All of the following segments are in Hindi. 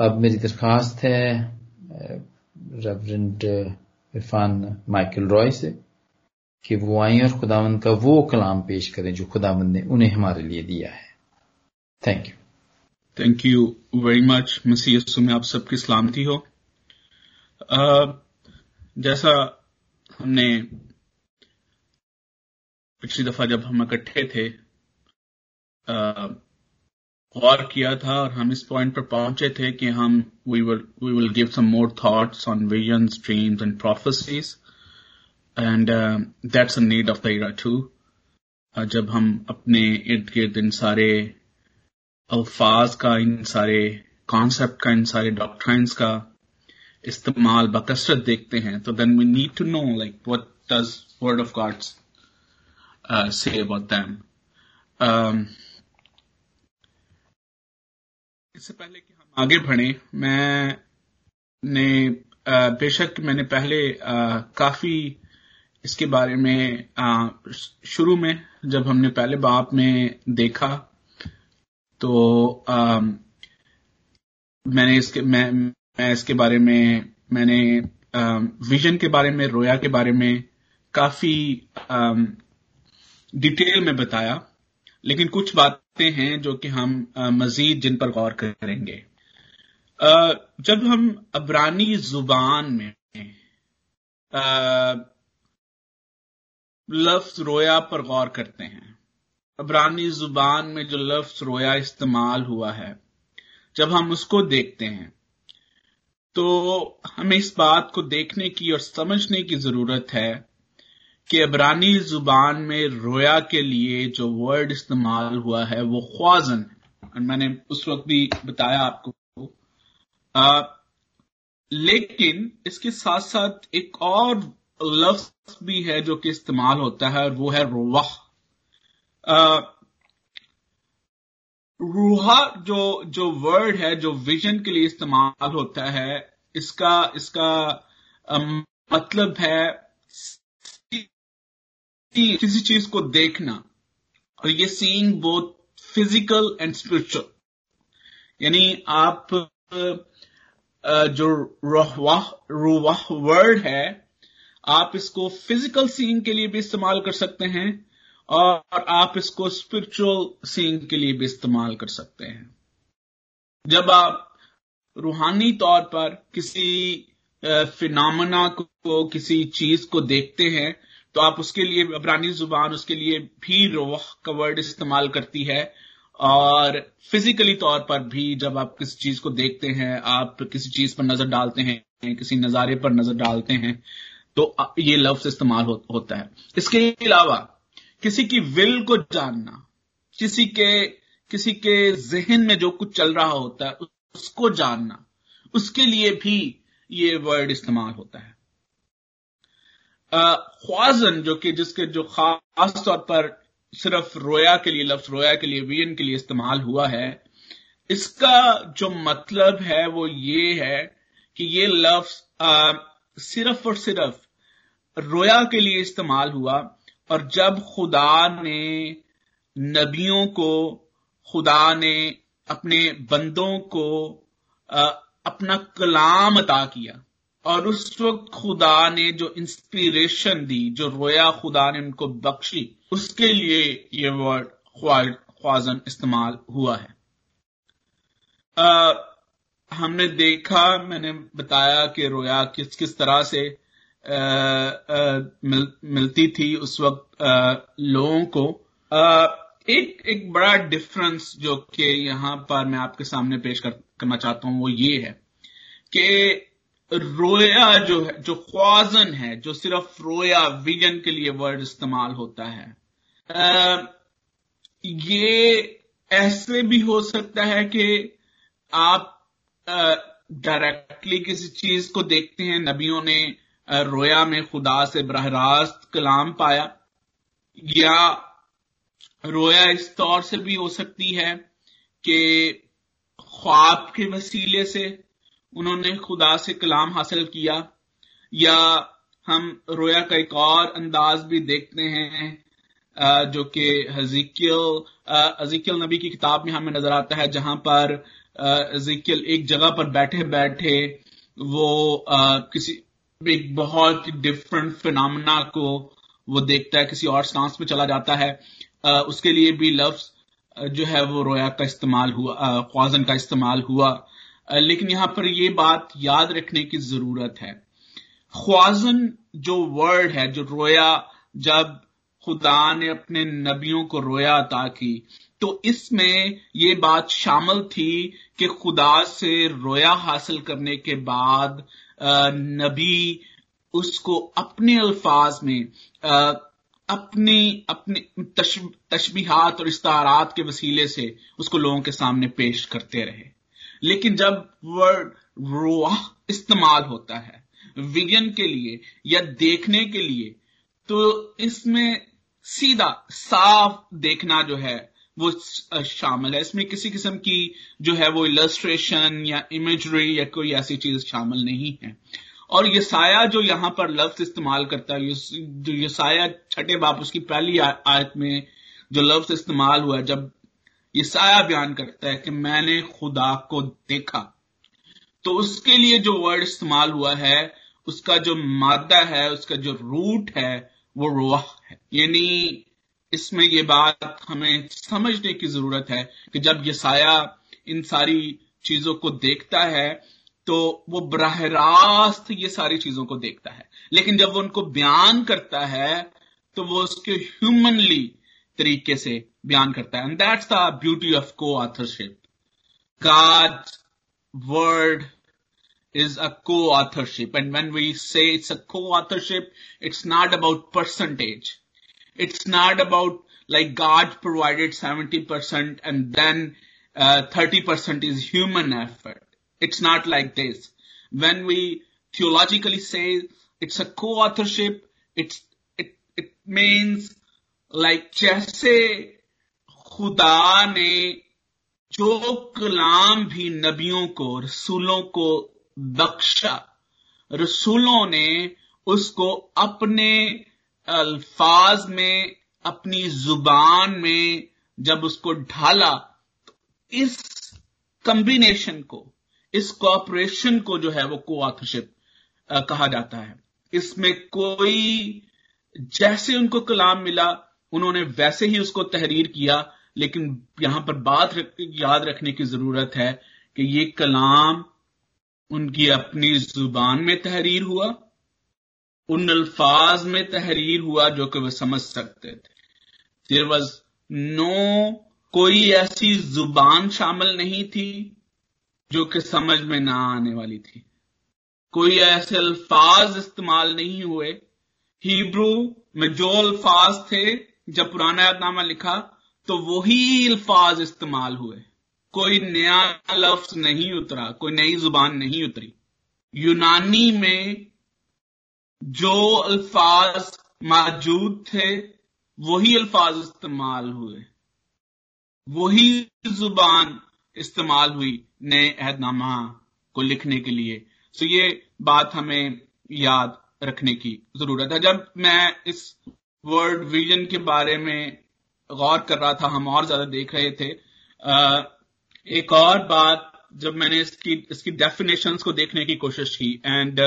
अब मेरी दरखास्त है रेवरेंड इरफान माइकल रॉय से कि वो आए और खुदावंद का वो कलाम पेश करें जो खुदावंद ने उन्हें हमारे लिए दिया है। Thank you thank you very much मसीह में आप सबकी सलामती हो। uh, जैसा हमने पिछली दफ़ा जब हम इकट्ठे थे गौर किया था और हम इस पॉइंट पर पहुँचे थे कि हम we will give some more thoughts on visions dreams and prophecies and that's a need of the era to जब हम अपने इर्द गिर्द इन सारे अल्फाज का, इन सारे कॉन्सेप्ट का, इन सारे डॉक्ट्राइंस का इस्तेमाल बकसरत देखते हैं तो then we need to know like what does word of God's say about them इससे पहले कि हम आगे बढ़े मैं ने बेशक मैंने पहले काफ़ी इसके बारे में शुरू में, जब हमने पहले बाप में देखा तो मैंने इसके, मैं मैं इसके बारे में, मैंने विजन के बारे में, रोया के बारे में काफ़ी डिटेल में बताया, लेकिन कुछ बातें हैं जो कि हम मजीद जिन पर गौर करेंगे। जब हम अबरानी ज़ुबान में लफ्ज रोया पर गौर करते हैं। अबरानी ज़ुबान में जो लफ्ज रोया इस्तेमाल हुआ है, जब हम उसको देखते हैं तो हमें इस बात को देखने की और समझने की ज़रूरत है कि अबरानी ज़ुबान में रोया के लिए जो वर्ड इस्तेमाल हुआ है वो ख्वाजन है। और मैंने उस वक्त भी बताया आपको। आ, लेकिन इसके साथ साथ एक और लफ्ज भी है जो कि इस्तेमाल होता है और वो है रोवाह रूहा जो जो वर्ड है जो विजन के लिए इस्तेमाल होता है इसका इसका मतलब है किसी चीज़ को देखना, और ये seeing both physical and spiritual यानी आप जो रुवाह वर्ड है, आप इसको फ़िज़िकल सीइंग के लिए भी इस्तेमाल कर सकते हैं, और आप इसको स्पिरिचुअल सीइंग के लिए भी इस्तेमाल कर सकते हैं। जब आप रूहानी तौर पर किसी फिनोमेना को, किसी चीज़ को देखते हैं तो आप उसके लिए अबरानी ज़ुबान उसके लिए भी रोह का वर्ड इस्तेमाल करती है। और फिजिकली तौर पर भी जब आप किसी चीज़ को देखते हैं आप किसी चीज़ पर नज़र डालते हैं किसी नजारे पर नज़र डालते हैं तो ये लफ्ज इस्तेमाल हो, होता है। इसके अलावा किसी की विल को जानना किसी के किसी के जहन में जो कुछ चल रहा होता है उसको जानना उसके लिए भी ये वर्ड इस्तेमाल होता है। ख्वाजन जो कि जिसके जो खास तौर पर सिर्फ़ रोया के लिए लफ्ज रोया के लिए वियन के लिए इस्तेमाल हुआ है इसका जो मतलब है वो ये है कि ये लफ्ज सिर्फ़ और सिर्फ़ रोया के लिए इस्तेमाल हुआ और जब खुदा ने नबियों को खुदा ने अपने बंदों को आ, अपना कलाम अता किया और उस वक्त खुदा ने जो इंस्पिरेशन दी जो रोया खुदा ने उनको बख्शी उसके लिए ये वर्ड ख्वाजन इस्तेमाल हुआ है। आ, हमने देखा मैंने बताया कि रोया किस किस तरह से आ, आ, मिल, मिलती थी उस वक्त लोगों को। आ, एक एक बड़ा डिफरेंस जो कि यहाँ पर मैं आपके सामने पेश कर, करना चाहता हूँ वो ये है कि रोया जो है जो ख्वाजन है जो सिर्फ़ रोया विजन के लिए वर्ड इस्तेमाल होता है आ, ये ऐसे भी हो सकता है कि आप डायरेक्टली किसी चीज़ को देखते हैं नबियों ने रोया में खुदा से बरह रास्त कलाम पाया या रोया इस तौर से भी हो सकती है कि ख्वाब के वसीले से उन्होंने खुदा से कलाम हासिल किया, या हम रोया का एक और अंदाज भी देखते हैं जो कि हजीकियल हजीकियल नबी की किताब में हमें नज़र आता है, जहाँ पर जिक्ल एक जगह पर बैठे बैठे वो किसी एक बहुत डिफरेंट फिनमिना को वो देखता है, किसी और सांस में चला जाता है। उसके लिए भी लफ्ज जो है वो रोया का इस्तेमाल हुआ ख्वाजन का इस्तेमाल हुआ। लेकिन यहाँ पर ये बात याद रखने की ज़रूरत है। ख्वाजन जो वर्ड है, जो रोया, जब खुदा ने अपने नबियों को रोया अता की तो इसमें ये बात शामिल थी कि खुदा से रोया हासिल करने के बाद नबी उसको अपने अल्फाज में अपनी, अपने तशबीहात और इस्तारात के वसीले से उसको लोगों के सामने पेश करते रहे। लेकिन जब वर्ड रोआ इस्तेमाल होता है विजन के लिए या देखने के लिए तो इसमें सीधा साफ़ देखना जो है, वो शामिल है। इसमें किसी किस्म की जो है वो इलस्ट्रेशन या इमेजरी या कोई ऐसी चीज़ शामिल नहीं है। और ये साया जो यहाँ पर लफ्ज इस्तेमाल करता है जो ये साया छठे बाप, उसकी पहली आयत में जो लफ्ज इस्तेमाल हुआ जब साया बयान करता है कि मैंने खुदा को देखा। तो उसके लिए जो वर्ड इस्तेमाल हुआ है, उसका जो मादा है, उसका जो रूट है, वो रोह है। यानी इसमें ये बात हमें समझने की ज़रूरत है कि जब ये साया इन सारी चीज़ों को देखता है तो वो बराह रास्त ये सारी चीज़ों को देखता है। लेकिन जब वो उनको बयान करता है तो वो उसके ह्यूमनली तरीके से बयान करता है and that's the beauty of co-authorship God word is a co-authorship and when we say it's a co-authorship it's not about percentage It's not about like God provided 70% and then uh, 30% is human effort. It's not like this. When we theologically say it's a co-authorship, it's, it, it means like जैसे खुदा ने जो कलाम भी नबियों को, रसूलों को बख्शा। रसूलों ने उसको अपने अल्फाज में, अपनी ज़ुबान में जब उसको ढाला तो इस कॉम्बिनेशन को, इस कॉपरेशन को जो है वो को ऑथरशिप कहा जाता है। इसमें कोई जैसे उनको कलाम मिला, उन्होंने वैसे ही उसको तहरीर किया लेकिन यहाँ पर बात रख, याद रखने की ज़रूरत है कि ये कलाम उनकी अपनी ज़ुबान में तहरीर हुआ उन अल्फाज में तहरीर हुआ जो कि वह समझ सकते थे। देर वॉज़ नो कोई ऐसी ज़ुबान शामिल नहीं थी जो कि समझ में ना आने वाली थी। कोई ऐसे अल्फाज इस्तेमाल नहीं हुए। हिब्रू में जो अल्फाज थे जब पुराना यादनामा लिखा तो वही अल्फाज इस्तेमाल हुए। कोई नया लफ्ज नहीं उतरा, कोई नई ज़ुबान नहीं उतरी। यूनानी में जो अल्फाज मौजूद थे, वही अल्फाज इस्तेमाल हुए। वही ज़ुबान इस्तेमाल हुई नए अहदनामा को लिखने के लिए। सो ये बात हमें याद रखने की ज़रूरत है। जब मैं इस वर्ल्ड विजन के बारे में गौर कर रहा था हम और ज़्यादा देख रहे थे। आ, एक और बात जब मैंने इसकी इसकी डेफिनेशन को देखने की कोशिश की एंड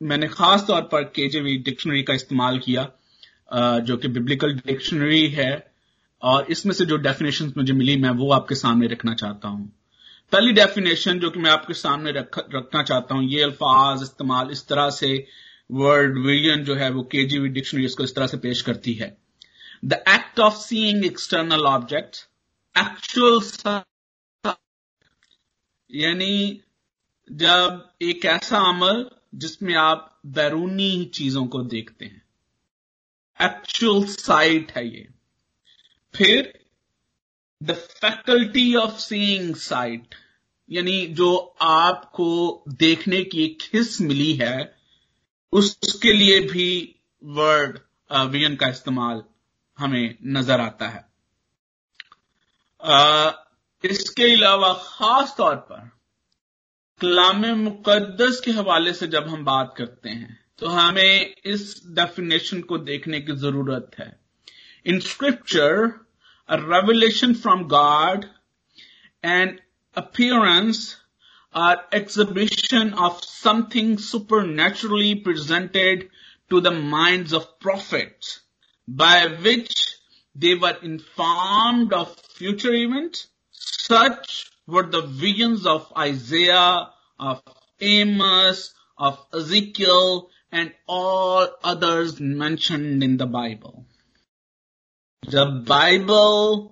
मैंने खास तौर पर केजेवी डिक्शनरी का इस्तेमाल किया जो कि बिब्लिकल डिक्शनरी है और इसमें से जो डेफिनेशन मुझे मिली मैं वो आपके सामने रखना चाहता हूँ। पहली डेफिनेशन जो कि मैं आपके सामने रख, रखना चाहता हूँ ये अल्फाज इस्तेमाल इस तरह से वर्ल्ड विजन जो है वो केजीवी डिक्शनरी इसको इस तरह से पेश करती है। The act of seeing external object actual यानी जब एक ऐसा अमल जिसमें आप बैरूनी चीज़ों को देखते हैं। एक्चुअल साइट है ये। फिर the faculty of seeing sight यानी जो आपको देखने की एक हिस्स मिली है, उसके लिए भी वर्ड वियन का इस्तेमाल हमें नज़र आता है। इसके अलावा खास तौर पर कलाम मुकद्दस के हवाले से जब हम बात करते हैं तो हमें इस डेफिनेशन को देखने की ज़रूरत है। In scripture a revelation from God an appearance or exhibition of something supernaturally presented to the minds of prophets. By which they were informed of future events. Such were the visions of Isaiah, of Amos, of Ezekiel, and all others mentioned in the Bible. जब बाइबल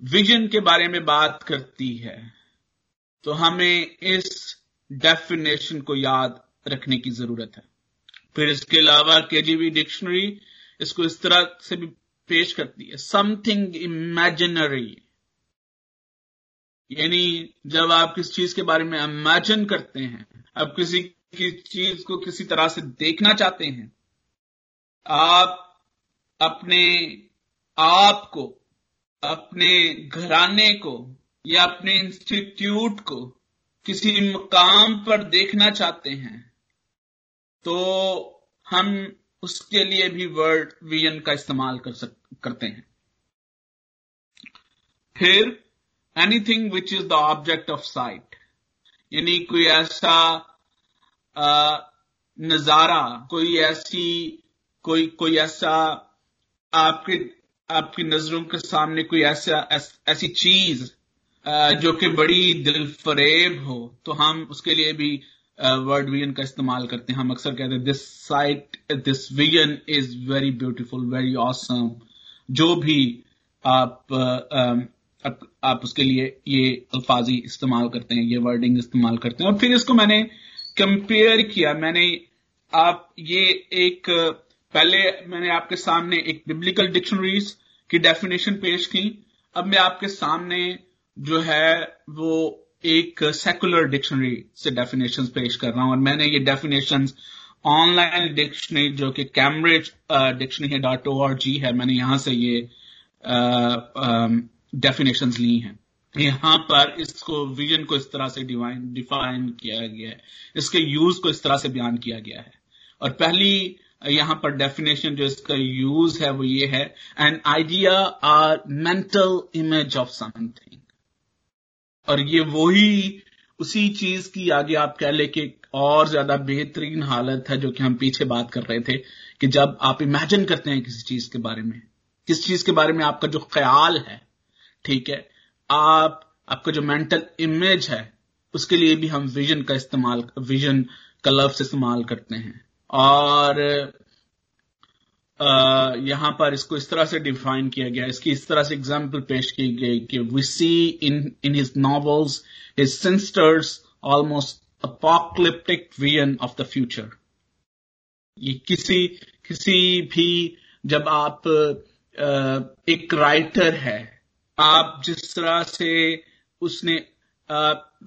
विजन के बारे में बात करती है तो हमें इस डेफिनेशन को याद रखने की ज़रूरत है फिर इसके अलावा केजीबी डिक्शनरी इसको इस तरह से भी पेश करती है। समथिंग इमेजिनरी यानी जब आप किस चीज़ के बारे में इमेजिन करते हैं अब किसी की चीज़ को किसी तरह से देखना चाहते हैं, आप अपने आप को, अपने घराने को या अपने इंस्टीट्यूट को किसी मकाम पर देखना चाहते हैं तो हम उसके लिए भी वर्ड विजन का इस्तेमाल कर सक करते हैं। फिर anything which is the object of sight यानी कोई ऐसा नज़ारा कोई ऐसी कोई कोई ऐसा आपके आपकी नज़रों के सामने कोई ऐसा ऐस, ऐसी चीज़ जो कि बड़ी दिल फरेब हो तो हम उसके लिए भी वर्ड विजन का इस्तेमाल करते हैं। हम अक्सर कहते हैं this sight this vision is very beautiful very awesome जो भी आप, आप आप उसके लिए ये अल्फाजी इस्तेमाल करते हैं ये वर्डिंग इस्तेमाल करते हैं। और फिर इसको मैंने कंपेयर किया। मैंने आप ये एक पहले मैंने आपके सामने एक बिब्लिकल डिक्शनरीज की डेफिनेशन पेश की। अब मैं आपके सामने जो है वो एक सेकुलर डिक्शनरी से डेफिनेशन पेश कर रहा हूँ और मैंने ये डेफिनेशन ऑनलाइन डिक्शनरी जो कि Cambridge dictionary dot O R G है, मैंने यहाँ से ये डेफिनेशन ली हैं। यहाँ पर इसको विजन को इस तरह से डिवाइन डिफाइन किया गया है। इसके यूज़ को इस तरह से बयान किया गया है। और पहली यहाँ पर डेफिनेशन जो इसका यूज़ है वो ये है an idea or mental image of something और ये वही उसी चीज़ की आगे आप कह ले कि और ज़्यादा बेहतरीन हालत है जो कि हम पीछे बात कर रहे थे कि जब आप इमेजिन करते हैं किसी चीज़ के बारे में, किस चीज़ के बारे में आपका जो ख्याल है, ठीक है, आप, आपका जो मेंटल इमेज है, उसके लिए भी हम विजन का इस्तेमाल विजन का लफ्ज इस्तेमाल करते हैं। और यहाँ पर इसको इस तरह से डिफाइन किया गया, इसकी इस तरह से एग्ज़ाम्पल पेश की गई कि we see in in his novels his sinisters almost apocalyptic vision of the future ये किसी किसी भी जब आप एक राइटर है, आप जिस तरह से उसने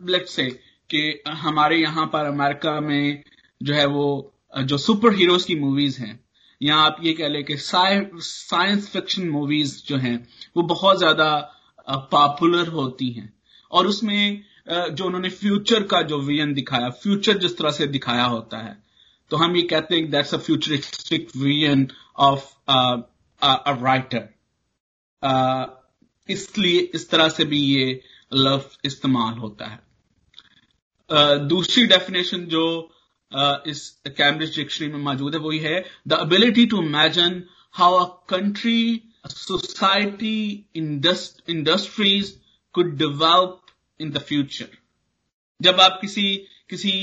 लेट से कि हमारे यहाँ पर अमेरिका में जो है वो, जो सुपर हीरोज की मूवीज़ हैं या आप ये कह लें कि साइंस फिक्शन मूवीज़ जो हैं वो बहुत ज़्यादा पॉपुलर होती हैं। और उसमें जो उन्होंने फ्यूचर का जो विजन दिखाया फ्यूचर जिस तरह से दिखाया होता है तो हम ये कहते हैं that's a futuristic vision of a writer इसलिए इस तरह से भी ये लफ्ज इस्तेमाल होता है। uh, दूसरी डेफिनेशन जो इस कैम्ब्रिज डिक्शनरी में मौजूद है वही है the ability to imagine how a country society industries could develop in the future जब आप किसी किसी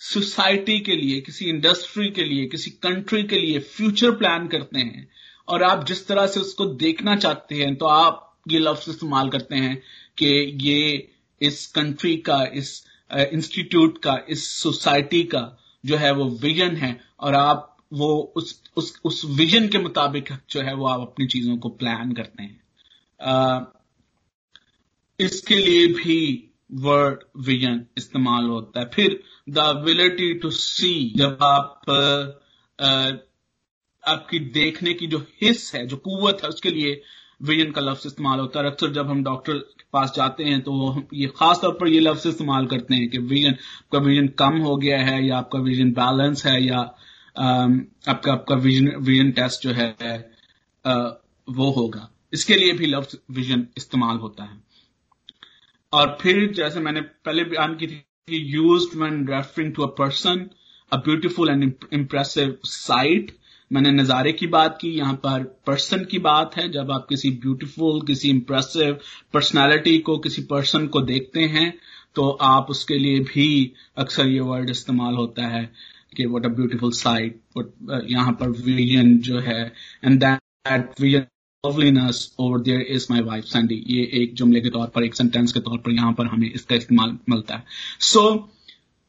सोसाइटी uh, के लिए किसी इंडस्ट्री के लिए किसी कंट्री के लिए फ्यूचर प्लान करते हैं और आप जिस तरह से उसको देखना चाहते हैं तो आप ये लफ्ज इस्तेमाल करते हैं कि ये इस कंट्री का इस इंस्टीट्यूट का इस सोसाइटी का जो है वो विजन है और आप वो उस उस उस विजन के मुताबिक जो है वो आप अपनी चीज़ों को प्लान करते हैं। आ, इसके लिए भी वर्ड विजन इस्तेमाल होता है। फिर द एबिलिटी टू सी जब आप आ, आपकी देखने की जो हिस्स है जो कुवत है उसके लिए विजन का लफ्ज इस्तेमाल होता है। अक्सर जब हम डॉक्टर पास जाते हैं तो ये खास तौर पर ये लफ्ज इस्तेमाल करते हैं कि विजन आपका विजन कम हो गया है या आपका विजन बैलेंस है या आपका आपका विजन विजन टेस्ट जो है वो होगा। इसके लिए भी लफ्ज विजन इस्तेमाल होता है। और फिर जैसे मैंने पहले बयान की थी use when referring to a person a beautiful and impressive sight मैंने नजारे की बात की यहाँ पर पर्सन की बात है। जब आप किसी ब्यूटीफुल किसी इंप्रेसिव पर्सनालिटी को किसी पर्सन को देखते हैं तो आप उसके लिए भी अक्सर ये वर्ड इस्तेमाल होता है कि व्हाट अ ब्यूटीफुल साइट यहाँ पर विजन जो है and that vision loveliness over there is my wife Sandy ये एक जुमले के तौर पर एक सेंटेंस के तौर पर यहाँ पर हमें इसका इस्तेमाल मिलता है। सो so,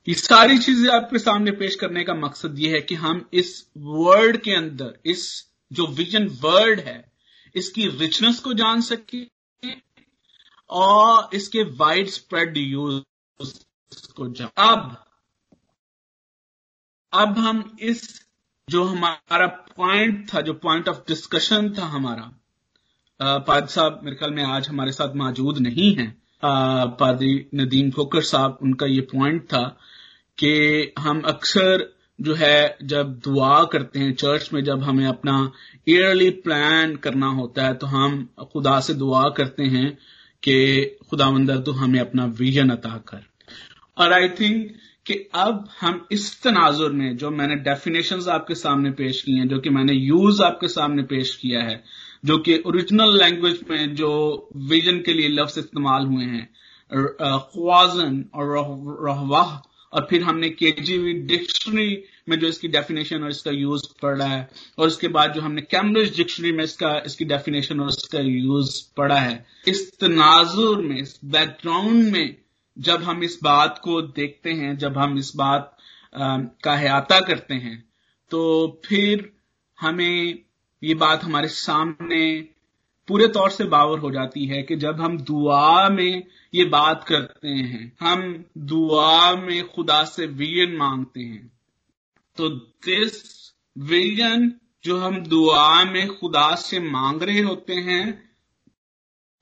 ये सारी चीज़ें आपके सामने पेश करने का मकसद ये है कि हम इस वर्ड के अंदर, इस जो विजन वर्ड है, इसकी रिचनेस को जान सके और इसके वाइड स्प्रेड यूज़ को जान। अब अब हम इस जो हमारा पॉइंट था, जो पॉइंट ऑफ़ डिस्कशन था हमारा पाद साहब मेरे ख्याल में आज हमारे साथ मौजूद नहीं है। पादरी नदीम खोकर साहब, उनका ये पॉइंट था कि हम अक्सर जो है, जब दुआ करते हैं चर्च में, जब हमें अपना ईयरली प्लान करना होता है तो हम खुदा से दुआ करते हैं कि खुदा मंदर तो हमें अपना विजन अता कर। और आई थिंक कि अब हम इस तनाजुर में, जो मैंने डेफिनेशंस आपके सामने पेश की हैं, जो कि मैंने यूज़ आपके सामने पेश किया है जो कि ओरिजिनल लैंग्वेज में जो विजन के लिए लफ्ज इस्तेमाल हुए हैं। ख्वाजन और रहवाह और फिर हमने केजीवी डिक्शनरी में जो इसकी डेफिनेशन और इसका यूज़ पढ़ा है और उसके बाद जो हमने कैम्ब्रिज डिक्शनरी में इसका इसकी डेफिनेशन और इसका यूज़ पढ़ा है। इस तनाजुर में इस बैकग्राउंड में जब हम इस बात को देखते हैं जब हम इस बात आ, का हयाता करते हैं तो फिर हमें ये बात हमारे सामने पूरे तौर से बावर हो जाती है कि जब हम दुआ में ये बात करते हैं, हम दुआ में खुदा से विजन मांगते हैं तो दिस विजन जो हम दुआ में खुदा से मांग रहे होते हैं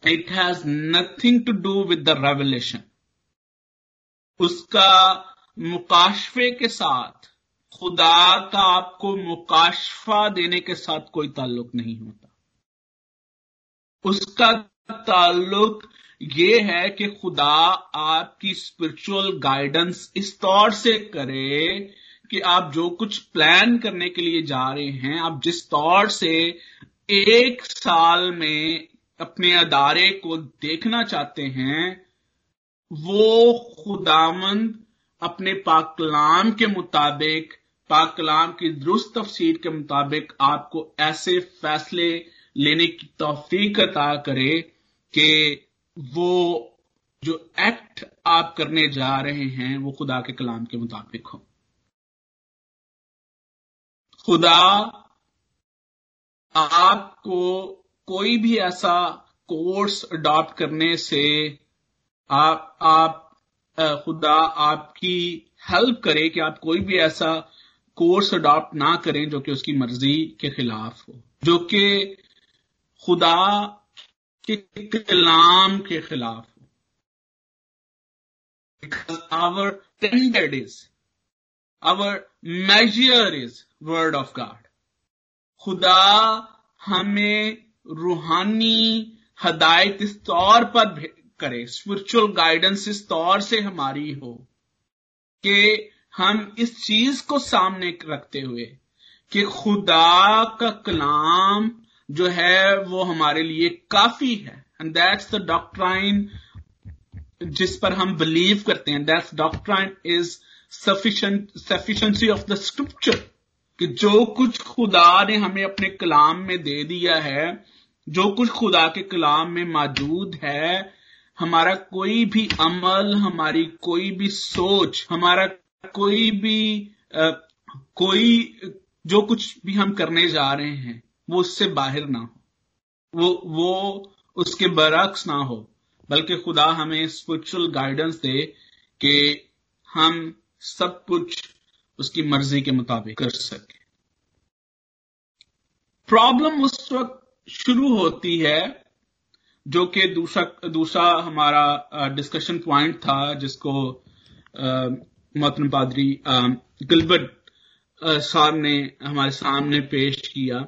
it has nothing to do with the revelation उसका मुकाशफे के साथ खुदा का आपको मुकाशफा देने के साथ कोई ताल्लुक नहीं होता। उसका ताल्लुक ये है कि खुदा आपकी स्पिरिचुअल गाइडेंस इस तौर से करे कि आप जो कुछ प्लान करने के लिए जा रहे हैं, आप जिस तौर से एक साल में अपने अदारे को देखना चाहते हैं, वो खुदामंद अपने पाकलाम के मुताबिक पाकलाम की दुरुस्त तफसीर के मुताबिक आपको ऐसे फैसले लेने की तोफीक अता करे कि वो जो एक्ट आप करने जा रहे हैं, वो खुदा के कलाम के मुताबिक हो। खुदा आपको कोई भी ऐसा कोर्स अडॉप्ट करने से आप आप खुदा आपकी हेल्प करे कि आप कोई भी ऐसा कोर्स अडॉप्ट ना करें जो कि उसकी मर्ज़ी के खिलाफ हो, जो कि खुदा के कलाम के खिलाफ हो। Because our standard is, our measure is word of खुदा हमें रूहानी हदायत इस तौर पर करे स्पिरिचुअल गाइडेंस इस तौर से हमारी हो, कि हम इस चीज़ को सामने रखते हुए कि खुदा का कलाम जो है वो हमारे लिए काफ़ी है। एंड दैट्स द डॉक्ट्राइन जिस पर हम बिलीव करते हैं। That's doctrine is sufficient sufficiency of the scripture कि जो कुछ खुदा ने हमें अपने कलाम में दे दिया है, जो कुछ खुदा के कलाम में मौजूद है, हमारा कोई भी अमल, हमारी कोई भी सोच, हमारा कोई भी आ, कोई जो कुछ भी हम करने जा रहे हैं वो उससे बाहर ना हो। वो वो उसके बरक्स ना हो। बल्कि खुदा हमें स्पिरिचुअल गाइडेंस दे कि हम सब कुछ उसकी मर्ज़ी के मुताबिक कर सके। प्रॉब्लम उस वक्त शुरू होती है जो कि दूसरा दूसरा हमारा डिस्कशन पॉइंट था जिसको मोहतरम पादरी गिलबर्ट साहब ने हमारे सामने पेश किया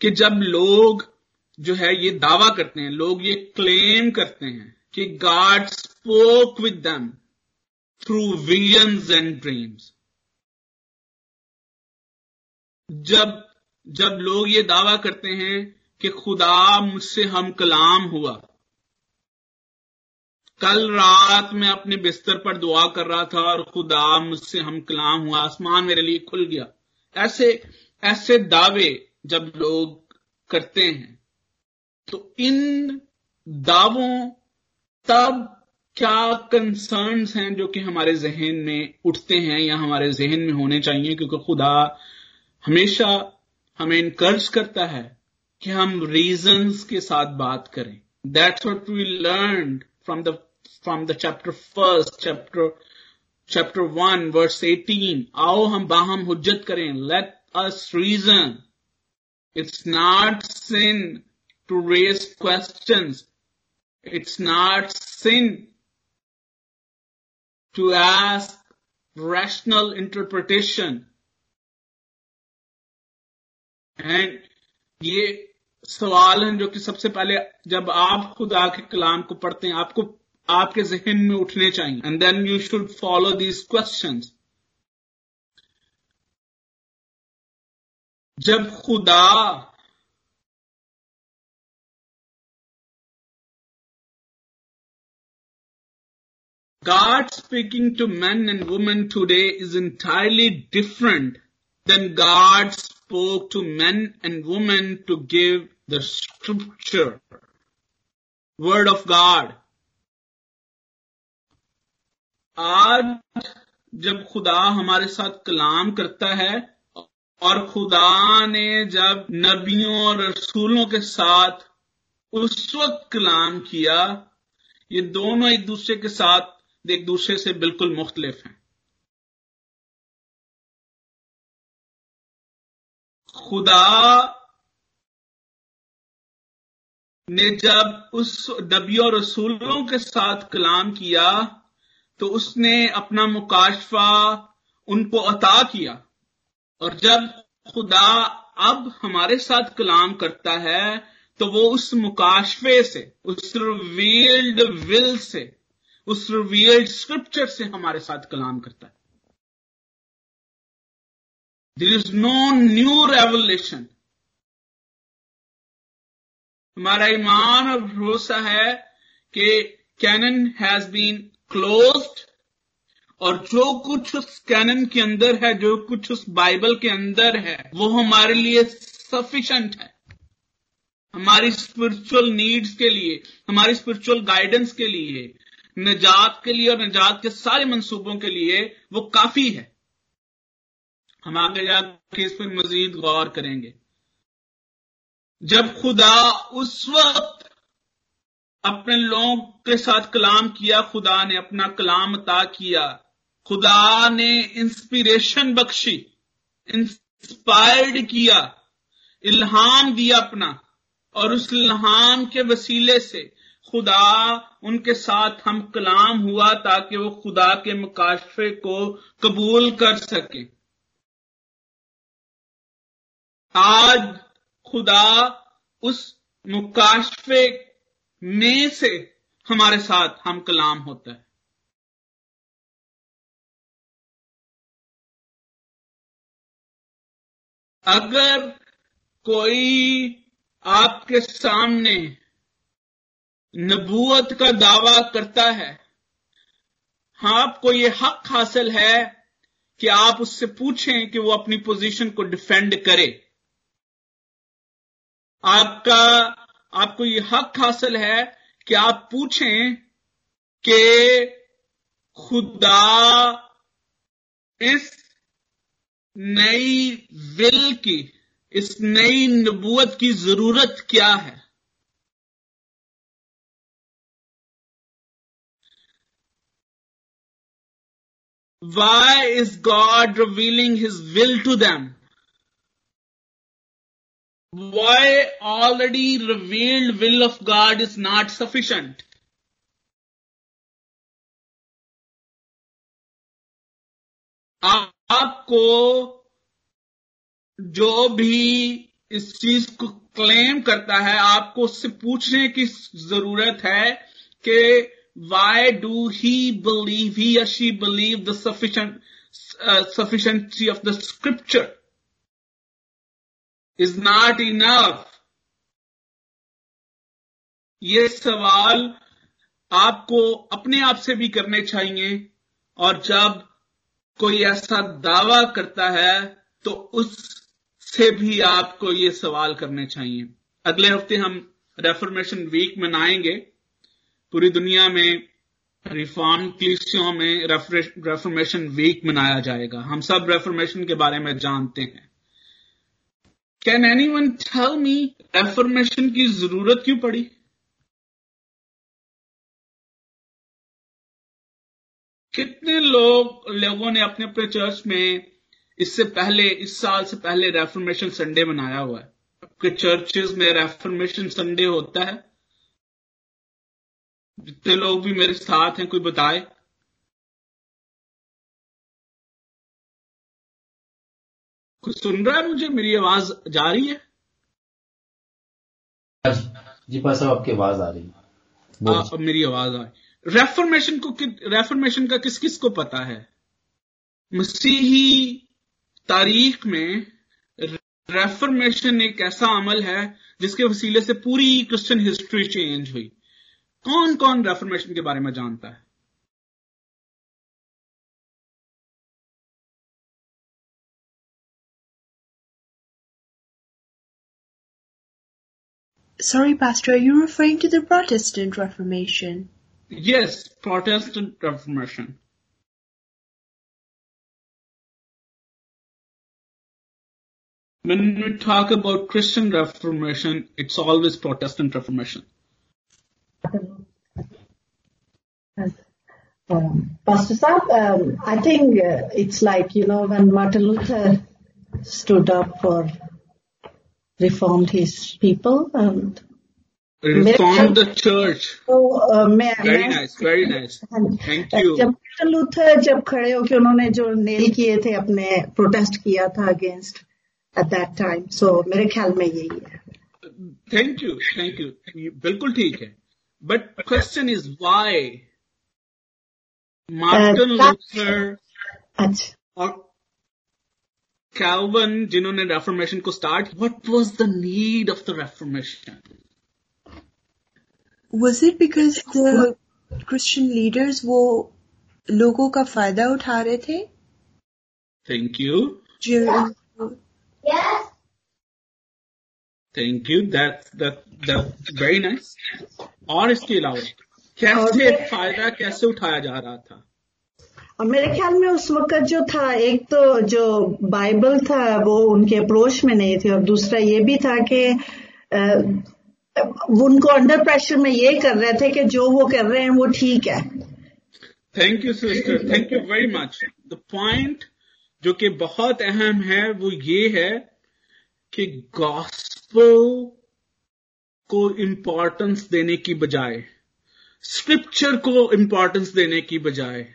कि जब लोग जो है ये दावा करते हैं, लोग ये क्लेम करते हैं कि God spoke with them through visions and dreams जब जब लोग ये दावा करते हैं कि खुदा मुझसे हम कलाम हुआ कल रात मैं अपने बिस्तर पर दुआ कर रहा था और खुदा मुझसे हम कलाम हुआ। आसमान मेरे लिए खुल गया। ऐसे ऐसे दावे जब लोग करते हैं तो इन दावों, तब क्या कंसर्न्स हैं जो कि हमारे जहन में उठते हैं या हमारे जहन में होने चाहिए? क्योंकि खुदा हमेशा हमें इनकर्ज करता है कि हम रीजंस के साथ बात करें। That's what we learn from the from the chapter first chapter chapter one verse eighteen आओ हम बाहम हुज्जत करें। Let us reason it's not sin to raise questions it's not sin to ask rational interpretation. And ये सवाल हैं जो कि सबसे पहले जब आप खुदा के कलाम को पढ़ते हैं, आपको आपके जहन में उठने चाहिए and then you should follow these question जब खुदा God speaking to men and women today is entirely different than God spoke to men and women to give the scripture, word of God. आज जब खुदा हमारे साथ कलाम करता है और खुदा ने जब नबियों और रसूलों के साथ उस वक्त कलाम किया, ये दोनों एक दूसरे के साथ एक दूसरे से बिल्कुल मुख्तलिफ़ हैं। खुदा ने जब उस नबी और रसूलों के साथ कलाम किया तो उसने अपना मुकाशफा उनको अता किया। और जब खुदा अब हमारे साथ कलाम करता है तो वो उस मुकाशफे से, उस रिवील्ड विल से, उस रिवील्ड स्क्रिप्चर से हमारे साथ कलाम करता है। There is no new revelation हमारा ईमान और भरोसा है कि कैनन हैज़ बीन क्लोज्ड और जो कुछ उस कैनन के अंदर है, जो कुछ उस बाइबल के अंदर है, वो हमारे लिए सफिशेंट है। हमारी स्पिरिचुअल नीड्स के लिए, हमारी स्पिरिचुअल गाइडेंस के लिए, निजात के लिए और निजात के सारे मंसूबों के लिए वो काफ़ी है। हम आगे जाकर इस पर मजीद गौर करेंगे। जब खुदा उस वक्त अपने लोगों के साथ कलाम किया, खुदा ने अपना कलाम अता किया। खुदा ने इंस्पिरेशन बख्शी इंस्पायर्ड किया, इल्हाम दिया अपना। और उस इल्हाम के वसीले से खुदा, उनके साथ हम कलाम हुआ ताकि वो खुदा के मुकाशफे को कबूल कर सके। आज खुदा उस मुकाशफे में से हमारे साथ हम कलाम होता है। अगर कोई आपके सामने नबूत का दावा करता है, आपको ये हक हासिल है कि आप उससे पूछें कि वो अपनी पोजीशन को डिफेंड करे। आपका आपको ये हक हासिल है कि आप पूछें कि खुदा इस नई विल की, इस नई नबूत की ज़रूरत क्या है Why is God revealing His will to them? Why already revealed will of God is not sufficient? आपको जो भी इस चीज़ को क्लेम करता है आपको उससे पूछने की ज़रूरत है कि why do he believe, he or she believe the sufficient, uh, sufficiency of the scripture not enough ये सवाल आपको अपने आप से भी करने चाहिए और जब कोई ऐसा दावा करता है तो उससे भी आपको ये सवाल करने चाहिए। अगले हफ़्ते हम रेफॉर्मेशन वीक मनाएँगे। पूरी दुनिया में रिफॉर्म क्लिसियों में रेफॉर्मेशन वीक मनाया जाएगा। हम सब रेफॉर्मेशन के बारे में जानते हैं। Can anyone tell me reformation की ज़रूरत क्यों पड़ी? कितने लोग, लोगों ने अपने अपने चर्च में इससे पहले, इस साल से पहले रेफर्मेशन संडे मनाया हुआ है? आपके चर्चेस में रेफर्मेशन संडे होता है? जितने लोग भी मेरे साथ हैं, कोई बताए? कुछ सुन रहा है मुझे? मेरी आवाज़ जा रही है। जी पास साहब आपकी आवाज़ आ रही है। अब मेरी आवाज़ आ रही रेफर्मेशन को रेफर्मेशन का किस किस को पता है? मसीही तारीख में रेफर्मेशन एक ऐसा अमल है जिसके वसीले से पूरी क्रिश्चियन हिस्ट्री चेंज हुई। कौन कौन रेफर्मेशन के बारे में जानता है? Sorry, Pastor, are you referring to the Protestant Reformation? Yes, Protestant Reformation. When we talk about Christian Reformation, it's always Protestant Reformation. Um, Pastor Saab, um, I think uh, it's like, you know, when Martin Luther stood up for reformed his people and reformed the church. तो uh, मैं very nice, very nice. Thank you. जब मार्टिन लूथर जब खड़े होकर उन्होंने जो नेल किए थे अपने प्रोटेस्ट किया था against at that time so मेरे ख्याल में यही है थैंक यू थैंक यू बिल्कुल ठीक है but question is why Martin Luther अच्छा और कैल्वन जिन्होंने रेफर्मेशन को start what was the need of the reformation Was it because the Christian leaders वो लोगों का फ़ायदा उठा रहे थे? Thank you thank you that that very nice और इसके अलावा कैसे फ़ायदा कैसे उठाया जा रहा था? और मेरे ख्याल में उस वक्त जो था, एक तो जो बाइबल था, वो उनके अप्रोच में नहीं थी और दूसरा ये भी था कि उनको अंडर प्रेशर में ये कर रहे थे कि जो वो कर रहे हैं वो ठीक है। Thank you sister thank you very much the point जो कि बहुत अहम है, वो ये है कि गॉस्पल को इंपॉर्टेंस देने की बजाय स्क्रिप्चर को इंपॉर्टेंस देने की बजाय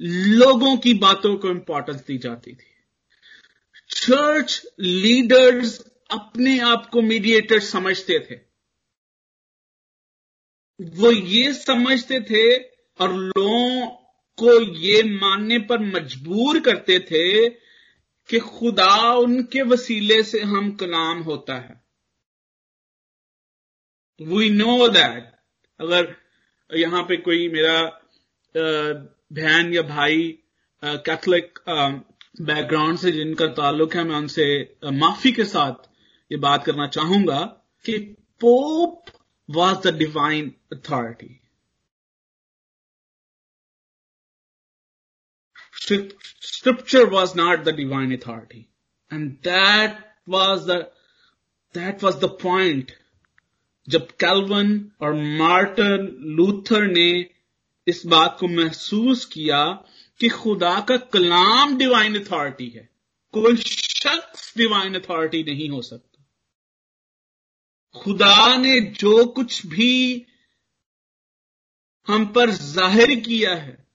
लोगों की बातों को इंपॉर्टेंस दी जाती थी। चर्च लीडर्स अपने आप को मीडिएटर समझते थे। वो ये समझते थे और लोगों को ये मानने पर मजबूर करते थे कि खुदा उनके वसीले से हम कलाम होता है। वी नो दैट अगर यहाँ पे कोई मेरा बहन या भाई कैथोलिक बैकग्राउंड से जिनका ताल्लुक है, मैं उनसे माफ़ी के साथ ये बात करना चाहूँगा कि pope was the divine authority scripture was not the divine authority. And that was the, that was the point. जब कैल्वन और मार्टिन लूथर ने इस बात को महसूस किया कि खुदा का कलाम डिवाइन अथॉरिटी है। कोई शख्स डिवाइन अथॉरिटी नहीं हो सकता। खुदा ने जो कुछ भी हम पर ज़ाहिर किया है,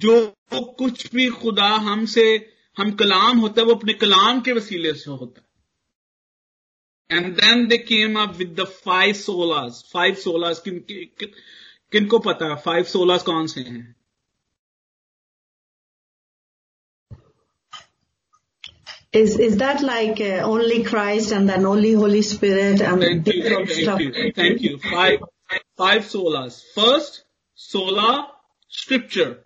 जो कुछ भी खुदा हमसे, हम कलाम होता है, वो अपने कलाम के वसीले से होता है। And then they came up with the five solas five solas किनको पता है फाइव सोलह कौन से हैं Is is that like uh, only Christ and then only Holy Spirit and Thank you, different thank stuff? you, thank you. Five, five solas. First, sola scripture,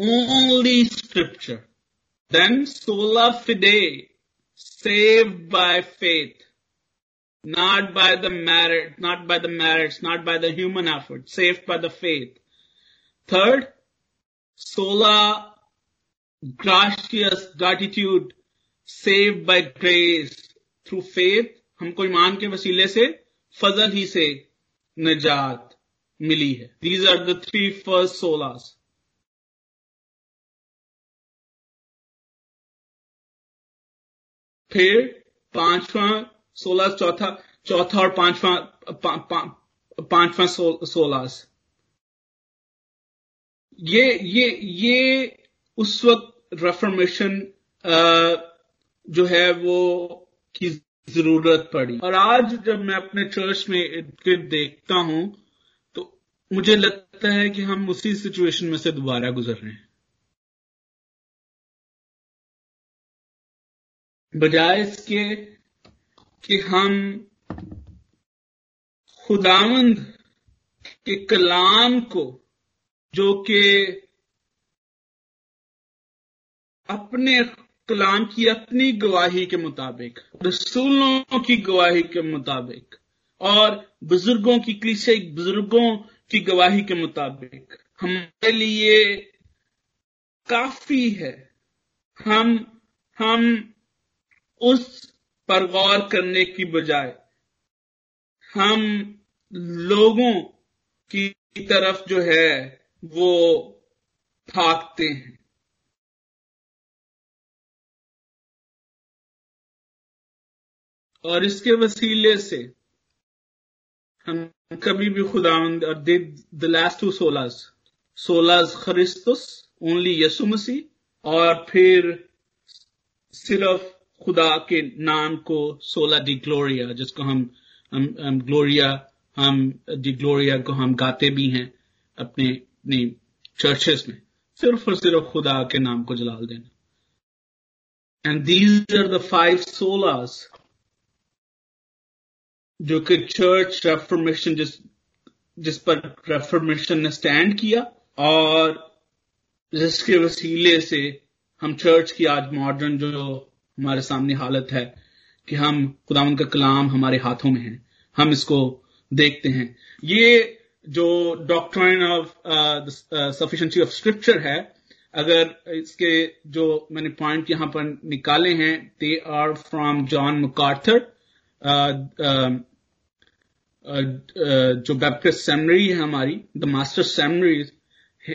only scripture. Then sola fide, saved by faith, not by the merit, not by the merits, not by the human effort, saved by the faith. Third, sola gracious gratitude, saved by grace through faith. हमको ईमान के वसीले से फजल ही से निजात मिली है these are the three first solas फिर पांचवा सोलह चौथा चौथा और पांचवा पांचवा सो, सोलास ये ये ये उस वक्त रेफर्मेशन जो है वो की ज़रूरत पड़ी। और आज जब मैं अपने चर्च में इर्द देखता हूँ तो मुझे लगता है कि हम उसी सिचुएशन में से दोबारा गुजर रहे हैं। बजाय इसके कि हम खुदावंद के कलाम को, जो कि अपने कलाम की अपनी गवाही के मुताबिक, रसूलों की गवाही के मुताबिक, और बुज़ुर्गों की, क्लिसे बुज़ुर्गों की गवाही के मुताबिक, हमारे लिए काफ़ी है। हम हम उस पर गौर करने की बजाय हम लोगों की तरफ़ जो है वो भागते हैं। और इसके वसीले से हम कभी भी खुदावंद और the last two solas solas खरिस्तुस only यसु मसीह और फिर सिर्फ़ खुदा के नाम को सोला डी ग्लोरिया जिसको हम हम, हम ग्लोरिया हम डी ग्लोरिया को हम गाते भी हैं अपने अपनी चर्चेस में। सिर्फ़ और सिर्फ़ खुदा के नाम को जलाल देना। And these are the five solas जो कि चर्च रेफर्मेशन जिस जिस पर रेफर्मेशन ने स्टैंड किया और जिसके वसीले से हम चर्च की आज मॉडर्न जो हमारे सामने हालत है कि हम खुदावन का कलाम हमारे हाथों में है। हम इसको देखते हैं। ये जो doctrine of sufficiency of scripture है, अगर इसके जो मैंने पॉइंट यहाँ पर निकाले हैं they are from John MacArthur जो बैप्टिस्ट सेमरी है हमारी द मास्टर सेमनरी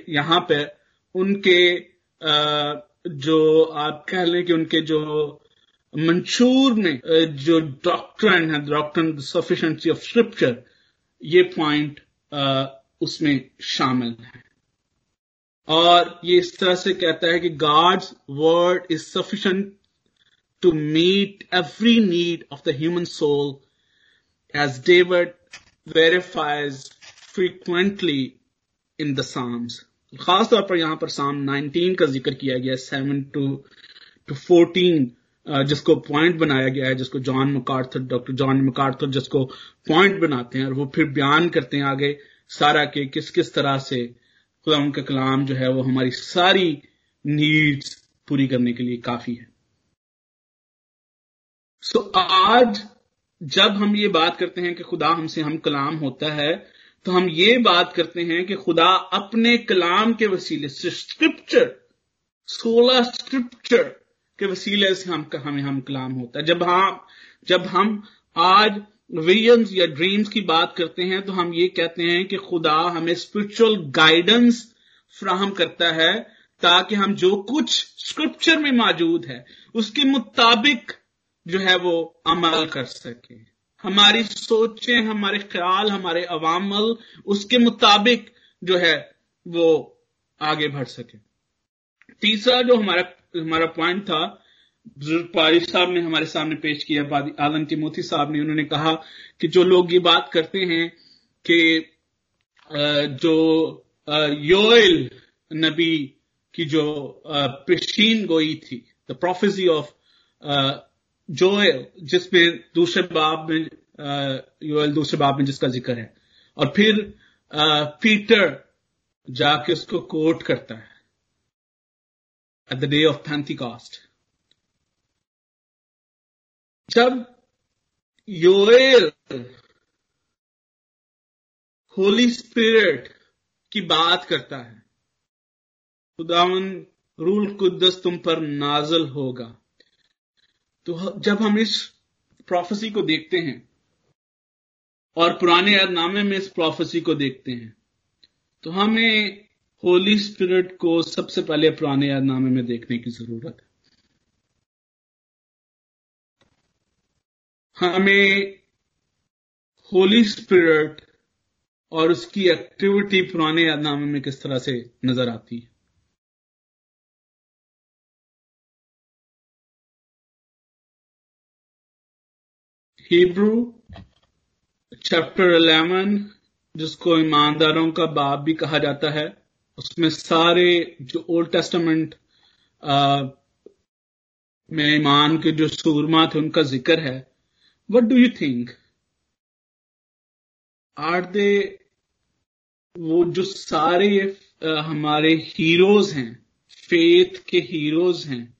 यहाँ पे उनके जो आप कह लें कि उनके जो मंशूर में जो डॉक्ट्रन है डॉक्ट्रन सफिशिएंसी ऑफ़ स्क्रिप्चर ये पॉइंट उसमें शामिल है और ये इस तरह से कहता है कि God's word is sufficient to meet every need of the human soul as David verifies frequently in the Psalms. खासतौर पर यहाँ पर साम 19 का ज़िक्र किया गया सेवन टू टू फोर्टीन जिसको पॉइंट बनाया गया है जिसको John MacArthur doctor John MacArthur जिसको पॉइंट बनाते हैं और वो फिर बयान करते हैं आगे सारा के किस किस तरह से खुदा उनका कलाम जो है वो हमारी सारी नीड्स पूरी करने के लिए काफ़ी है। सो so, आज जब हम ये बात करते हैं कि खुदा हमसे हम कलाम होता है तो हम ये बात करते हैं कि खुदा अपने कलाम के वसीले से स्क्रिप्चर सोलह स्क्रिप्चर के वसीले से हम हमें हम कलाम होता है। जब हम जब हम आज विजन्स या ड्रीम्स की बात करते हैं तो हम ये कहते हैं कि खुदा हमें स्पिरिचुअल गाइडेंस फ्राहम करता है, ताकि हम जो कुछ स्क्रिप्चर में मौजूद है, उसके मुताबिक जो है वो अमल कर सके। हमारी सोचें, हमारे ख्याल, हमारे अवामल, उसके मुताबिक जो है वो आगे बढ़ सके। तीसरा जो हमारा हमारा पॉइंट था पारी साहब ने हमारे सामने पेश किया आलन टिमोथी साहब ने, उन्होंने कहा कि जो लोग ये बात करते हैं कि जो योएल नबी की जो पेशीन गोई थी द प्रोफेसी ऑफ़ जोएल जिसमें दूसरे बाब में योएल दूसरे बाब में जिसका ज़िक्र है। और फिर पीटर जाके उसको कोट करता है। At the day of Pentecost जब योएल होली स्पिरिट की बात करता है, खुदावन रूल कुद्दस तुम पर नाजल होगा। तो जब हम इस प्रोफेसी को देखते हैं, और पुराने यादनामे में इस प्रोफेसी को देखते हैं तो हमें होली स्पिरिट को सबसे पहले पुराने यादनामे में देखने की ज़रूरत है। हमें होली स्पिरिट और उसकी एक्टिविटी पुराने यादनामे में किस तरह से नज़र आती है? हिब्रू चैप्टर 11 जिसको ईमानदारों का बाप भी कहा जाता है, उसमें सारे जो ओल्ड टेस्टामेंट में ईमान के जो सूरमा थे, उनका ज़िक्र है। What do you think are they वो जो सारे हमारे हीरोज हैं फेथ के हीरोज हैं,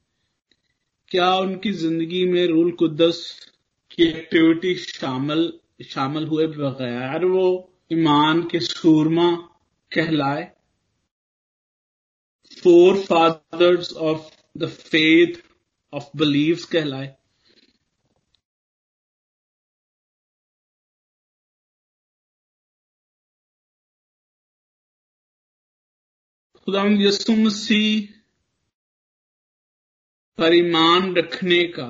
क्या उनकी ज़िंदगी में रूल कुद्दस की एक्टिविटी शामिल शामिल हुए बगैर वो ईमान के सूरमा कहलाए। Forefathers of the faith of believes कहलाए। खुदा यसु मसीह पर ईमान रखने का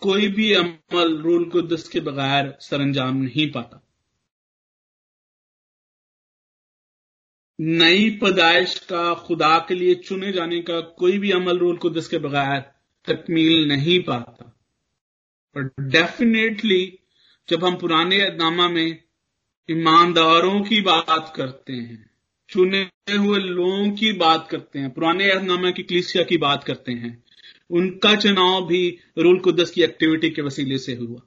कोई भी अमल रूल कुदस के बगैर सरंजाम नहीं पाता। नई पैदाइश का खुदा के लिए चुने जाने का कोई भी अमल रूल कुदस के बगैर तकमील नहीं पाता। पर डेफिनेटली जब हम पुराने अदनामा में ईमानदारों की बात करते हैं, चुने हुए लोगों की बात करते हैं, पुराने अहदनामा की क्लिसिया की बात करते हैं उनका चुनाव भी रूल कुदस की एक्टिविटी के वसीले से हुआ।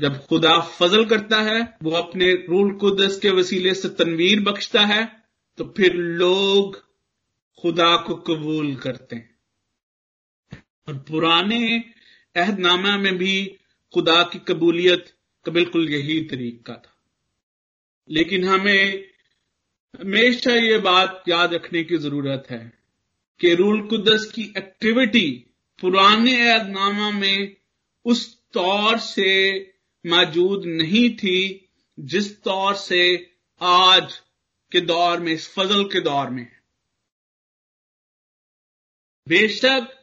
जब खुदा फजल करता है, वो अपने रूल कुदस के वसीले से तनवीर बख्शता है तो फिर लोग खुदा को कबूल करते हैं। और पुराने अहदनामा में भी खुदा की कबूलियत का बिल्कुल यही तरीका था। लेकिन हमें हमेशा ये बात याद रखने की ज़रूरत है कि रूल कुदस की एक्टिविटी पुराने ऐदनामा में उस तौर से मौजूद नहीं थी, जिस तौर से आज के दौर में, इस फजल के दौर में। बेशक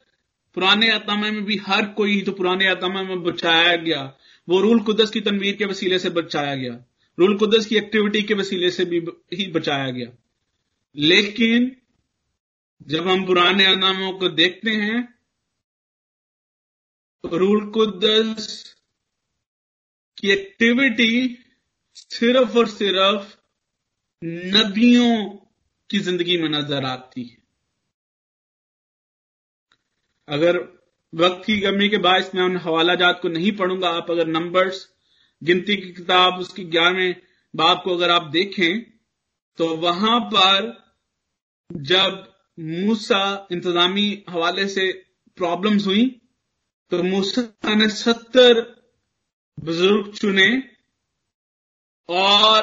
पुराने आत्मा में भी हर कोई तो पुराने आत्मा में बचाया गया। वो रूल कुदस की तनवीर के वसीले से बचाया गया। रूल कुदस की एक्टिविटी के वसीले से भी ही बचाया गया। लेकिन जब हम पुराने अनामों को देखते हैं, रूल कुदस की एक्टिविटी सिर्फ़ और सिर्फ़ नबियों की ज़िंदगी में नज़र आती है। अगर वक्त की कमी के बाद मैं उन हवाला जात को नहीं पढ़ूँगा, आप अगर नंबर्स गिनती की किताब, उसकी ग्यारहवें बाप को अगर आप देखें तो वहाँ पर जब मूसा इंतजामी हवाले से प्रॉब्लम्स हुई तो मूसा ने सत्तर बुज़ुर्ग चुने और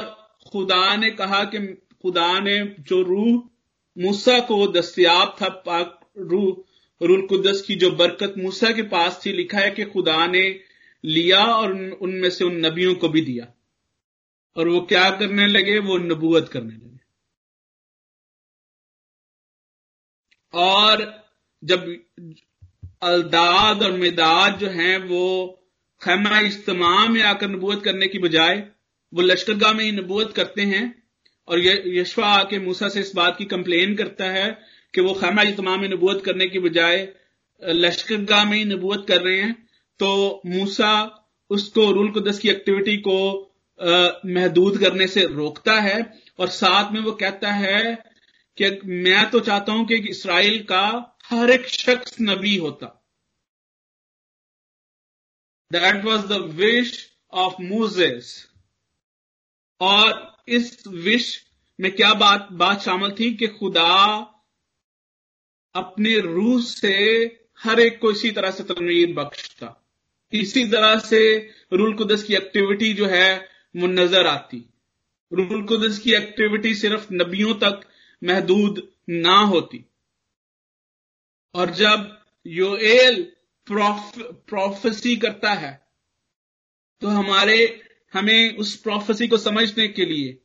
खुदा ने कहा कि खुदा ने जो रूह मूसा को दस्तियाब था, पाक रूह रूल कुदस की जो बरकत मूसा के पास थी, लिखा है कि खुदा ने लिया और उनमें से उन नबियों को भी दिया। और वो क्या करने लगे? वो नबूवत करने लगे। और जब अलदाद और मिदाद जो हैं वो खैमा इज्तमा में आकर नबूत करने की बजाय वो लश्करगाह में ही नबूत करते हैं और यशवा आके मूसा से इस बात की कंप्लेन करता है कि वो खैमा इज्तमा में नबूत करने की बजाय लश्करगाह में ही नबूत कर रहे हैं तो मूसा उसको रूल कुदस की एक्टिविटी को महदूद करने से रोकता है और साथ में वो कहता है कि मैं तो चाहता हूँ कि इसराइल का हर एक शख्स नबी होता। That was the wish of Moses और इस विश में क्या बात बात शामिल थी कि खुदा अपने रूह से हर एक को इसी तरह से तनवीर बख्शता। इसी तरह से रूल कुदस की एक्टिविटी जो है, वो नज़र आती। रूल कुदस की एक्टिविटी सिर्फ़ नबियों तक महदूद ना होती। और जब योएल प्रोफेसी करता है तो हमारे, हमें उस प्रोफेसी को समझने के लिए,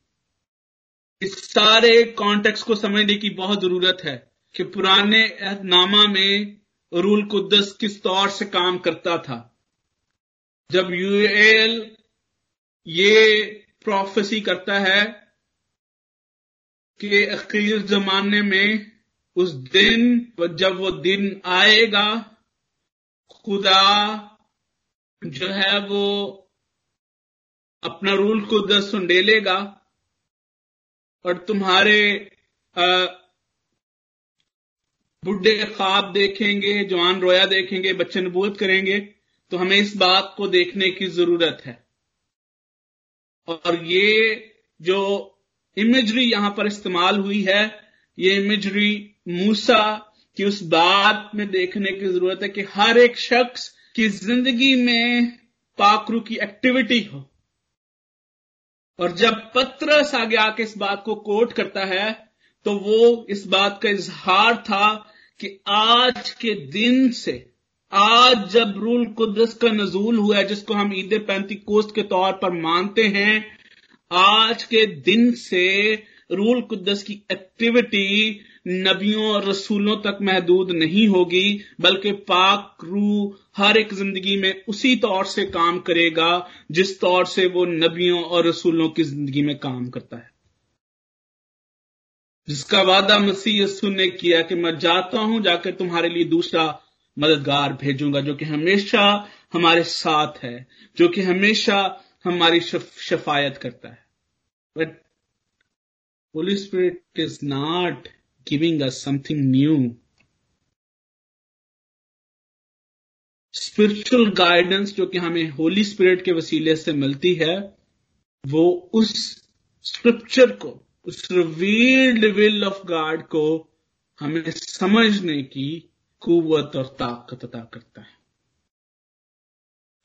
इस सारे कॉन्टेक्स्ट को समझने की बहुत ज़रूरत है कि पुराने नामा में रूल कुदस किस तौर से काम करता था। जब यूएल ये प्रोफेसी करता है कि अखीर जमाने में उस दिन जब वो दिन आएगा, खुदा जो है वो अपना रूल को सुंडेलेगा और तुम्हारे बुढ़े ख्वाब देखेंगे, जवान रोया देखेंगे, बच्चे नबूत करेंगे तो हमें इस बात को देखने की ज़रूरत है। और ये जो इमेजरी यहाँ पर इस्तेमाल हुई है। ये इमेजरी मूसा की उस बात में देखने की ज़रूरत है कि हर एक शख्स की ज़िंदगी में पाकरू की एक्टिविटी हो। और जब पत्रस आगे आके इस बात को कोट करता है तो वो इस बात का इजहार था कि आज के दिन से, आज जब रूल कुदस का नजूल हुआ है, जिसको हम ईद पैंती कोस्त के तौर पर मानते हैं आज के दिन से रूल कुदस की एक्टिविटी नबियों और रसूलों तक महदूद नहीं होगी, बल्कि पाक रू हर एक ज़िंदगी में उसी तौर से काम करेगा, जिस तौर से वो नबियों और रसूलों की ज़िंदगी में काम करता है। जिसका वादा मसीह यसु ने किया कि मैं जाता हूँ, जाकर तुम्हारे लिए दूसरा मददगार भेजूँगा, जो कि हमेशा हमारे साथ है, जो कि हमेशा हमारी शफायत करता है। But Holy Spirit is not giving us something new spiritual guidance जो कि हमें होली स्पिरिट के वसीले से मिलती है, वो उस स्क्रिप्चर को, उस रिवील्ड विल ऑफ़ गॉड को हमें समझने की कुवत और ताकत अदा करता है।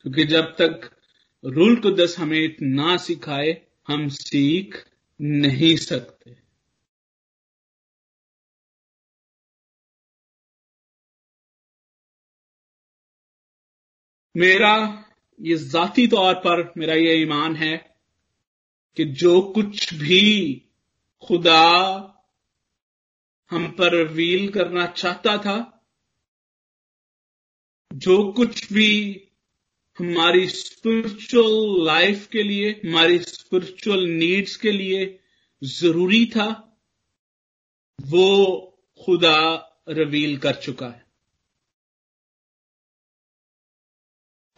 क्योंकि जब तक रूल को दस हमें ना सिखाए, हम सीख नहीं सकते। मेरा ये जाती तौर पर मेरा ये ईमान है कि जो कुछ भी खुदा हम पर रिवील करना चाहता था, जो कुछ भी हमारी स्पिरिचुअल लाइफ के लिए, हमारी स्पिरिचुअल नीड्स के लिए ज़रूरी था, वो खुदा रिवील कर चुका है।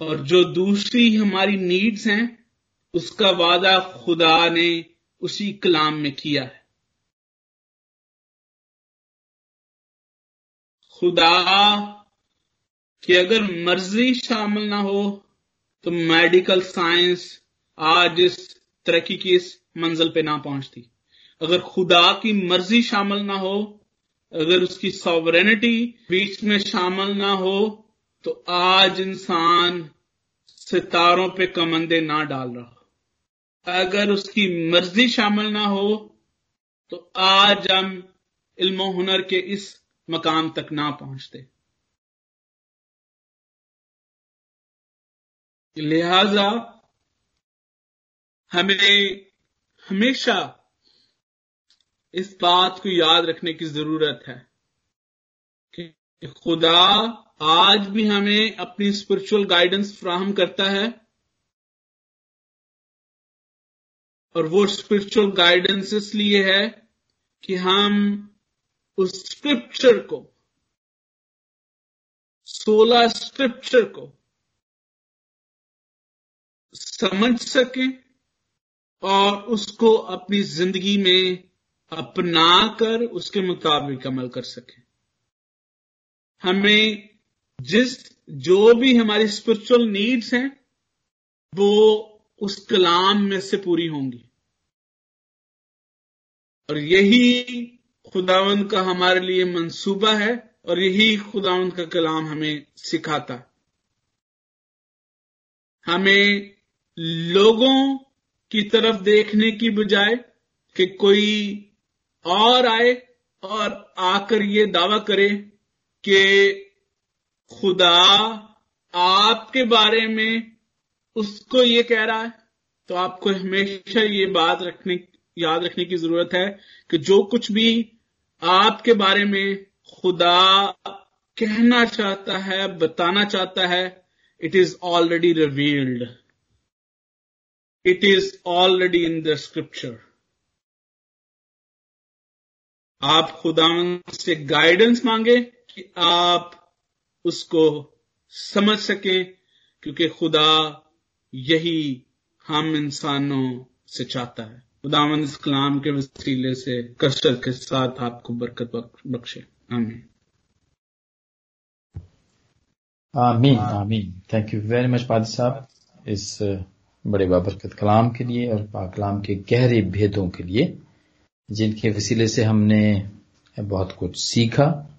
और जो दूसरी हमारी नीड्स हैं, उसका वादा खुदा ने उसी कलाम में किया है। खुदा कि अगर मर्ज़ी शामिल ना हो तो मेडिकल साइंस आज इस तरक्की की इस मंजिल पे ना पहुँचती। अगर खुदा की मर्ज़ी शामिल ना हो, अगर उसकी सॉवरेनिटी बीच में शामिल ना हो तो आज इंसान सितारों पे कमंदे ना डाल रहा। अगर उसकी मर्ज़ी शामिल ना हो तो आज हम इल्म हुनर के इस मकाम तक ना पहुँचते। लिहाजा हमें हमेशा इस बात को याद रखने की ज़रूरत है कि खुदा आज भी हमें अपनी स्पिरिचुअल गाइडेंस फ्राहम करता है और वो स्पिरिचुअल गाइडेंस इसलिए है कि हम उस स्क्रिप्चर को, सोलह स्क्रिप्चर को समझ सकें और उसको अपनी ज़िंदगी में अपना कर उसके मुताबिक अमल कर सकें। हमें जिस, जो भी हमारी स्पिरिचुअल नीड्स हैं, वो उस कलाम में से पूरी होंगी। और यही खुदावंद का हमारे लिए मंसूबा है और यही खुदावंद का कलाम हमें सिखाता। हमें लोगों की तरफ़ देखने की बजाय कि कोई और आए और आकर ये दावा करे कि खुदा आपके बारे में उसको ये कह रहा है। तो आपको हमेशा ये बात रखने, याद रखने की ज़रूरत है कि जो कुछ भी आपके बारे में खुदा कहना चाहता है, बताना चाहता है it is already revealed it is already in the scripture आप खुदा से गाइडेंस मांगे कि आप उसको समझ सकें, क्योंकि खुदा यही हम इंसानों से चाहता है। खुदावन इस कलाम के वसीले से कसरत के साथ आपको बरकत बख्शे। आमीन। आमीन आमीन। थैंक यू वेरी मच पादी साहब, इस बड़े बाबरकत कलाम के लिए और पाकलाम के गहरे भेदों के लिए, जिनके वसीले से हमने बहुत कुछ सीखा।